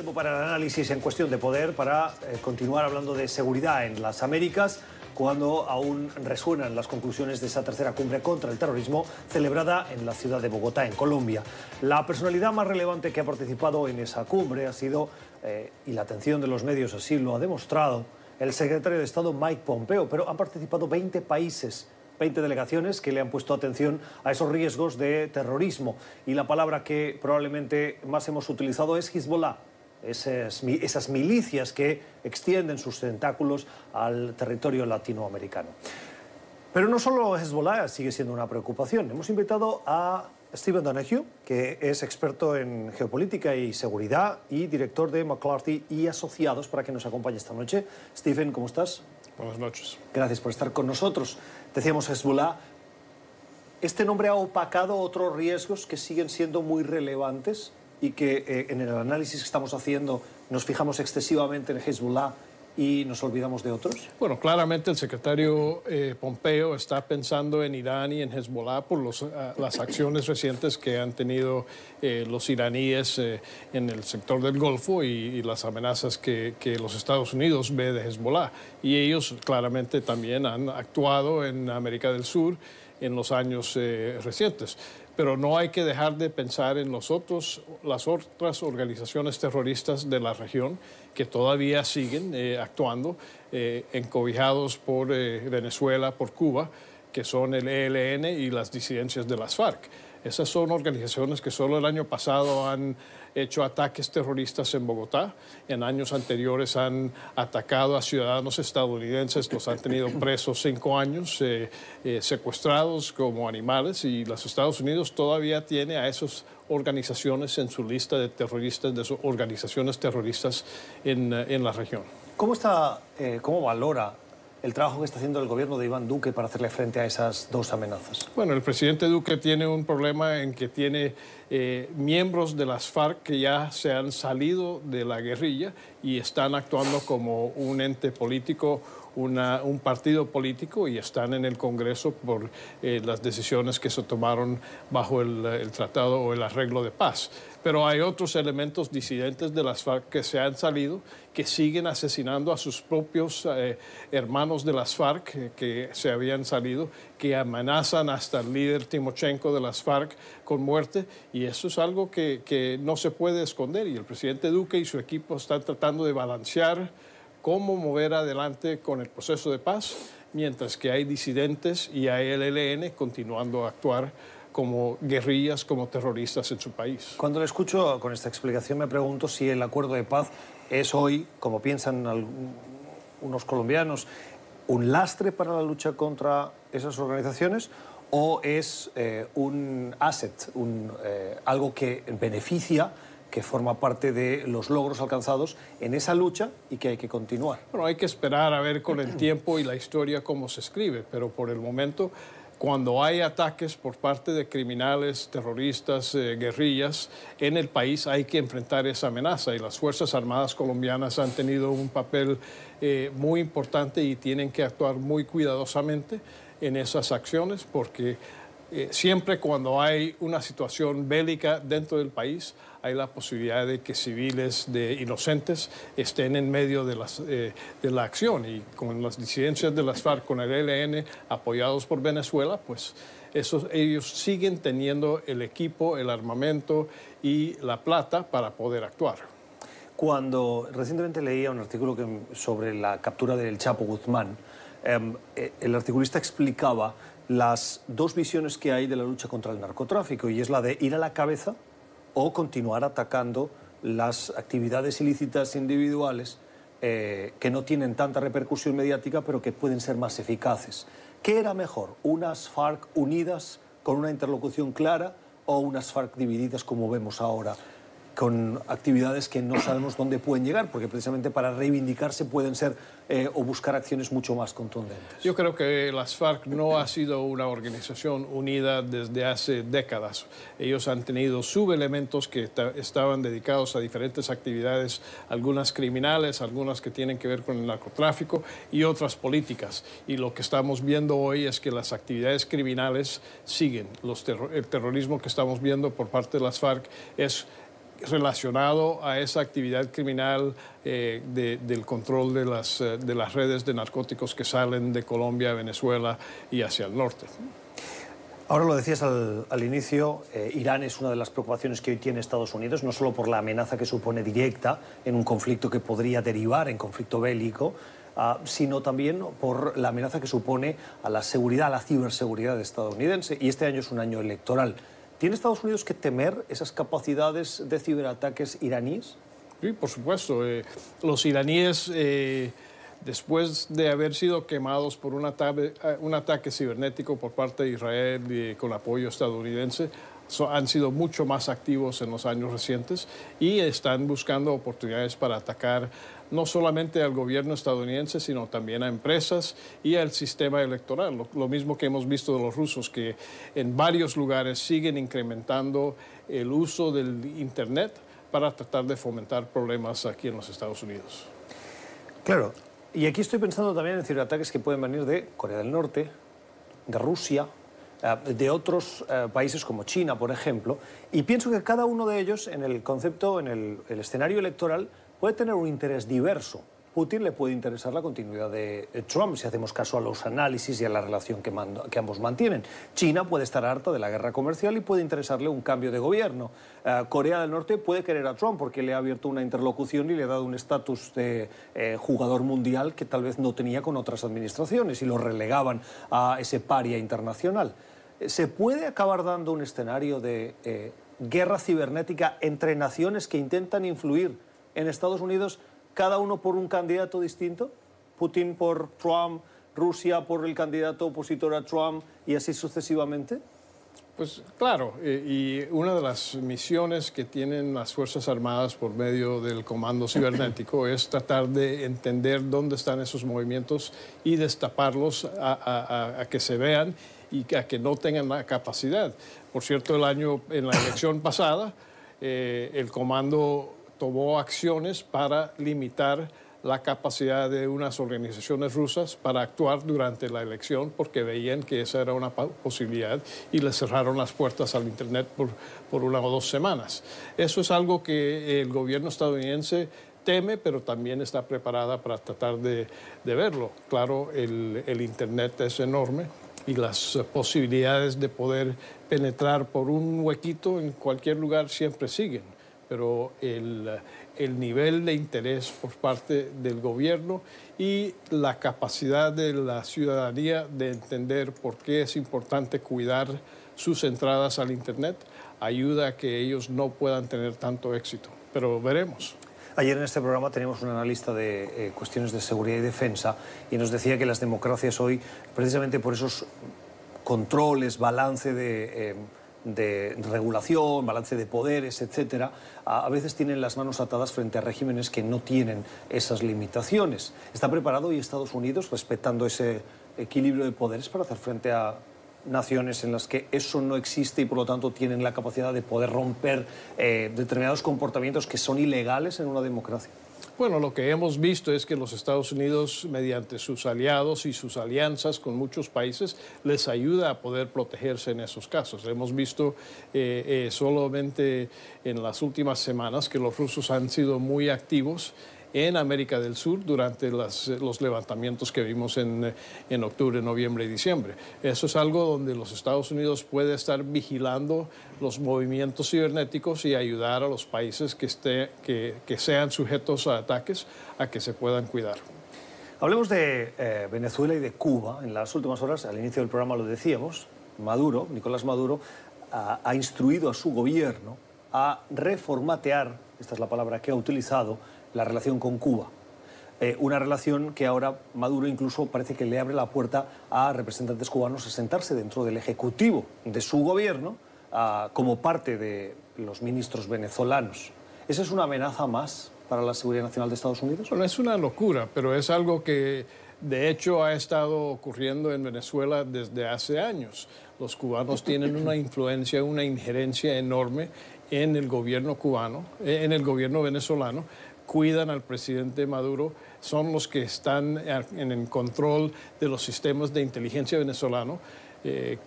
Tiempo para el análisis en cuestión de poder, para eh, continuar hablando de seguridad en las Américas, cuando aún resuenan las conclusiones de esa tercera cumbre contra el terrorismo celebrada en la ciudad de Bogotá, en Colombia. La personalidad más relevante que ha participado en esa cumbre ha sido, eh, y la atención de los medios así lo ha demostrado, el secretario de Estado Mike Pompeo, pero han participado 20 países 20 delegaciones que le han puesto atención a esos riesgos de terrorismo. Y la palabra que probablemente más hemos utilizado es Hezbollah. Esas, esas milicias que extienden sus tentáculos al territorio latinoamericano. Pero no solo Hezbollah sigue siendo una preocupación. Hemos invitado a Stephen Donahue, que es experto en geopolítica y seguridad y director de McClarty y Asociados, para que nos acompañe esta noche. Stephen, ¿cómo estás? Buenas noches. Gracias por estar con nosotros. Decíamos Hezbollah. Este nombre ha opacado otros riesgos que siguen siendo muy relevantes y que eh, en el análisis que estamos haciendo nos fijamos excesivamente en Hezbollah y nos olvidamos de otros? Bueno, claramente el secretario eh, Pompeo está pensando en Irán y en Hezbollah por los, ah, las acciones recientes que han tenido eh, los iraníes eh, en el sector del Golfo y, las amenazas que, que, los Estados Unidos ve de Hezbollah. Y ellos claramente también han actuado en América del Sur en los años recientes pero no hay que dejar de pensar en los otros, las otras organizaciones terroristas de la región que todavía siguen eh, actuando, eh, encobijados por eh, Venezuela, por Cuba, que son el ELN y las disidencias de las FARC. Esas son organizaciones que solo el año pasado han hecho ataques terroristas en Bogotá. En años anteriores han atacado a ciudadanos estadounidenses, los han tenido presos cinco años, eh, eh, secuestrados como animales y los Estados Unidos todavía tiene a esas organizaciones en su lista de terroristas, de sus organizaciones terroristas en, eh, en la región. ¿Cómo, está, ¿Cómo valora el trabajo que está haciendo el gobierno de Iván Duque para hacerle frente a esas dos amenazas? Bueno, el presidente Duque tiene un problema en que tiene eh, miembros de las FARC que ya se han salido de la guerrilla y están actuando como un ente político un partido político y están en el Congreso por eh, las decisiones que se tomaron bajo el, tratado o el arreglo de paz. Pero hay otros elementos disidentes de las FARC que se han salido, que siguen asesinando a sus propios eh, hermanos de las FARC eh, que se habían salido, que amenazan hasta el líder Timochenko de las FARC con muerte. Y eso es algo que, no se puede esconder. Y el presidente Duque y su equipo están tratando de balancear cómo mover adelante con el proceso de paz, mientras que hay disidentes y hay el ELN continuando a actuar como guerrillas, como terroristas en su país. Cuando le escucho con esta explicación me pregunto si el acuerdo de paz es hoy, como piensan unos colombianos, un lastre para la lucha contra esas organizaciones o es eh, un asset, un, eh, algo que beneficia que forma parte de los logros alcanzados en esa lucha y que hay que continuar. Bueno, hay que esperar a ver con el tiempo y la historia cómo se escribe, pero por el momento, cuando hay ataques por parte de criminales, terroristas, eh, guerrillas en el país, hay que enfrentar esa amenaza y las Fuerzas Armadas colombianas han tenido un papel muy importante y tienen que actuar muy cuidadosamente en esas acciones porque eh, siempre cuando hay una situación bélica dentro del país, hay la posibilidad de que civiles de inocentes estén en medio de, las, eh, de la acción. Y con las disidencias de las FARC, con el ELN, apoyados por Venezuela, pues esos, ellos siguen teniendo el equipo, el armamento y la plata para poder actuar. Cuando recientemente leía un artículo sobre la captura del Chapo Guzmán, eh, el articulista explicaba las dos visiones que hay de la lucha contra el narcotráfico y es la de ir a la cabeza o continuar atacando las actividades ilícitas individuales eh, que no tienen tanta repercusión mediática pero que pueden ser más eficaces. ¿Qué era mejor? ¿Unas FARC unidas con una interlocución clara o unas FARC divididas como vemos ahora? Con actividades que no sabemos dónde pueden llegar, porque precisamente para reivindicarse pueden ser eh, o buscar acciones mucho más contundentes. Yo creo que las FARC no ha sido una organización unida desde hace décadas. Ellos han tenido subelementos que estaban dedicados a diferentes actividades, algunas criminales, algunas que tienen que ver con el narcotráfico y otras políticas. Y lo que estamos viendo hoy es que las actividades criminales siguen. Los el terrorismo que estamos viendo por parte de las FARC es relacionado a esa actividad criminal eh, del control de las, de las redes de narcóticos que salen de Colombia, Venezuela y hacia el norte. Ahora lo decías al, inicio, Irán es una de las preocupaciones que hoy tiene Estados Unidos, no solo por la amenaza que supone directa en un conflicto que podría derivar en conflicto bélico, Ah, sino también por la amenaza que supone a la seguridad, a la ciberseguridad estadounidense. Y este año es un año electoral. ¿Tiene Estados Unidos que temer esas capacidades de ciberataques iraníes? Sí, por supuesto. Eh, los iraníes, eh, después de haber sido quemados por un ataque, eh, ataque cibernético por parte de Israel y con apoyo estadounidense, han sido mucho más activos en los años recientes y están buscando oportunidades para atacar no solamente al gobierno estadounidense, sino también a empresas y al sistema electoral. Lo, mismo que hemos visto de los rusos, que en varios lugares siguen incrementando el uso del Internet para tratar de fomentar problemas aquí en los Estados Unidos. Claro, y aquí estoy pensando también en ciberataques que pueden venir de Corea del Norte, de Rusia, eh, de otros eh, países como China, por ejemplo, y pienso que cada uno de ellos en el concepto, en el, el escenario electoral, puede tener un interés diverso. Putin le puede interesar la continuidad de Trump, si hacemos caso a los análisis y a la relación que, que, ambos mantienen. China puede estar harta de la guerra comercial y puede interesarle un cambio de gobierno. Eh, Corea del Norte puede querer a Trump porque le ha abierto una interlocución y le ha dado un estatus de eh, jugador mundial que tal vez no tenía con otras administraciones y lo relegaban a ese paria internacional. ¿Se puede acabar dando un escenario de eh, guerra cibernética entre naciones que intentan influir en Estados Unidos cada uno por un candidato distinto? Putin por Trump, Rusia por el candidato opositor a Trump y así sucesivamente? Pues claro, eh, y una de las misiones que tienen las Fuerzas Armadas por medio del Comando Cibernético es tratar de entender dónde están esos movimientos y destaparlos a, a, que se vean y a que no tengan la capacidad. Por cierto, el año, en la elección pasada, eh, el Comando tomó acciones para limitar la capacidad de unas organizaciones rusas para actuar durante la elección porque veían que esa era una posibilidad y le cerraron las puertas al Internet por, por una o dos semanas. Eso es algo que el gobierno estadounidense teme, pero también está preparada para tratar de, de verlo. Claro, el, el Internet es enorme y las posibilidades de poder penetrar por un huequito en cualquier lugar siempre siguen pero el, el, nivel de interés por parte del gobierno y la capacidad de la ciudadanía de entender por qué es importante cuidar sus entradas al Internet ayuda a que ellos no puedan tener tanto éxito. Pero veremos. Ayer en este programa teníamos un analista de eh, cuestiones de seguridad y defensa y nos decía que las democracias hoy, precisamente por esos controles, balance de... Eh, de regulación, balance de poderes, etcétera, a, veces tienen las manos atadas frente a regímenes que no tienen esas limitaciones. ¿Está preparado hoy Estados Unidos, respetando ese equilibrio de poderes, para hacer frente a naciones en las que eso no existe y por lo tanto tienen la capacidad de poder romper eh, determinados comportamientos que son ilegales en una democracia? Bueno, lo que hemos visto es que los Estados Unidos, mediante sus aliados y sus alianzas con muchos países, les ayuda a poder protegerse en esos casos. Hemos visto eh, eh, solamente en las últimas semanas que los rusos han sido muy activos en América del Sur durante los levantamientos que vimos en, en, octubre, noviembre y diciembre. Eso es algo donde los Estados Unidos puede estar vigilando los movimientos cibernéticos y ayudar a los países que, esté, que, que sean sujetos a ataques a que se puedan cuidar. Hablemos de eh, Venezuela y de Cuba. En las últimas horas, al inicio del programa lo decíamos, Maduro, Nicolás Maduro, ha, ha instruido a su gobierno a reformatear, esta es la palabra que ha utilizado, la relación con Cuba. Eh, una relación que ahora Maduro incluso parece que le abre la puerta a representantes cubanos a sentarse dentro del ejecutivo de su gobierno como parte de los ministros venezolanos. ¿Esa es una amenaza más para la seguridad nacional de Estados Unidos? Bueno, es una locura, pero es algo que de hecho ha estado ocurriendo en Venezuela desde hace años. Los cubanos tienen una influencia, una injerencia enorme en el gobierno cubano, en el gobierno venezolano, cuidan al presidente Maduro son los que están en el control de los sistemas de inteligencia venezolano. Eh,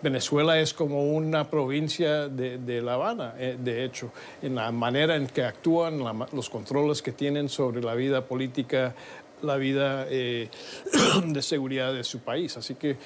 Venezuela es como una provincia de, La Habana, eh, de hecho, en la manera en que actúan, los controles que tienen sobre la vida política, la vida eh, de seguridad de su país. Así que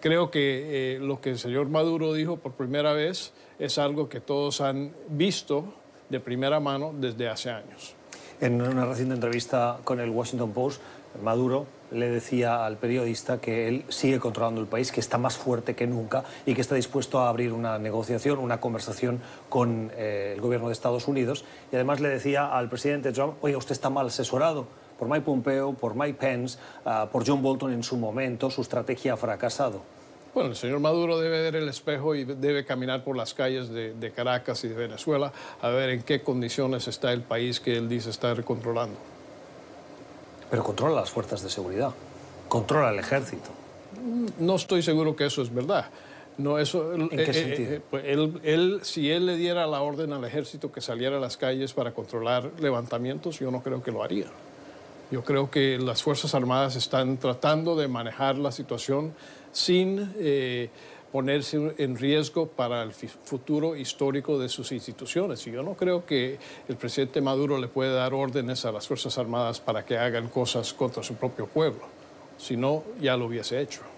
creo que eh, lo que el señor Maduro dijo por primera vez es algo que todos han visto de primera mano desde hace años. En una reciente entrevista con el Washington Post, Maduro le decía al periodista que él sigue controlando el país, que está más fuerte que nunca y que está dispuesto a abrir una negociación, una conversación con eh, el gobierno de Estados Unidos. Y además le decía al presidente Trump, oye, usted está mal asesorado por Mike Pompeo, por Mike Pence, uh, por John Bolton en su momento, su estrategia ha fracasado. Bueno, el señor Maduro debe ver el espejo y debe caminar por las calles de, de, Caracas y de Venezuela a ver en qué condiciones está el país que él dice estar controlando. Pero controla las fuerzas de seguridad, controla el ejército. No estoy seguro que eso es verdad. No, eso, ¿En qué eh, eh, sentido? Eh, pues él, él, si él le diera la orden al ejército que saliera a las calles para controlar levantamientos, yo no creo que lo haría. Yo creo que las Fuerzas Armadas están tratando de manejar la situación sin eh, ponerse en riesgo para el futuro histórico de sus instituciones. Y yo no creo que el presidente Maduro le pueda dar órdenes a las Fuerzas Armadas para que hagan cosas contra su propio pueblo. Si no, ya lo hubiese hecho.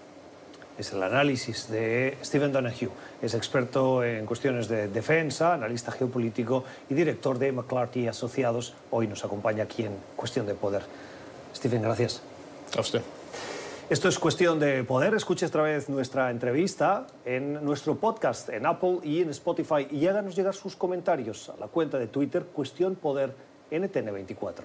Es el análisis de Stephen Donahue. Es experto en cuestiones de defensa, analista geopolítico y director de McClarty Asociados. Hoy nos acompaña aquí en Cuestión de Poder. Stephen, gracias. A usted. Esto es Cuestión de Poder. Escuche otra vez nuestra entrevista en nuestro podcast en Apple y en Spotify y háganos llegar sus comentarios a la cuenta de Twitter Cuestión Poder NTN24.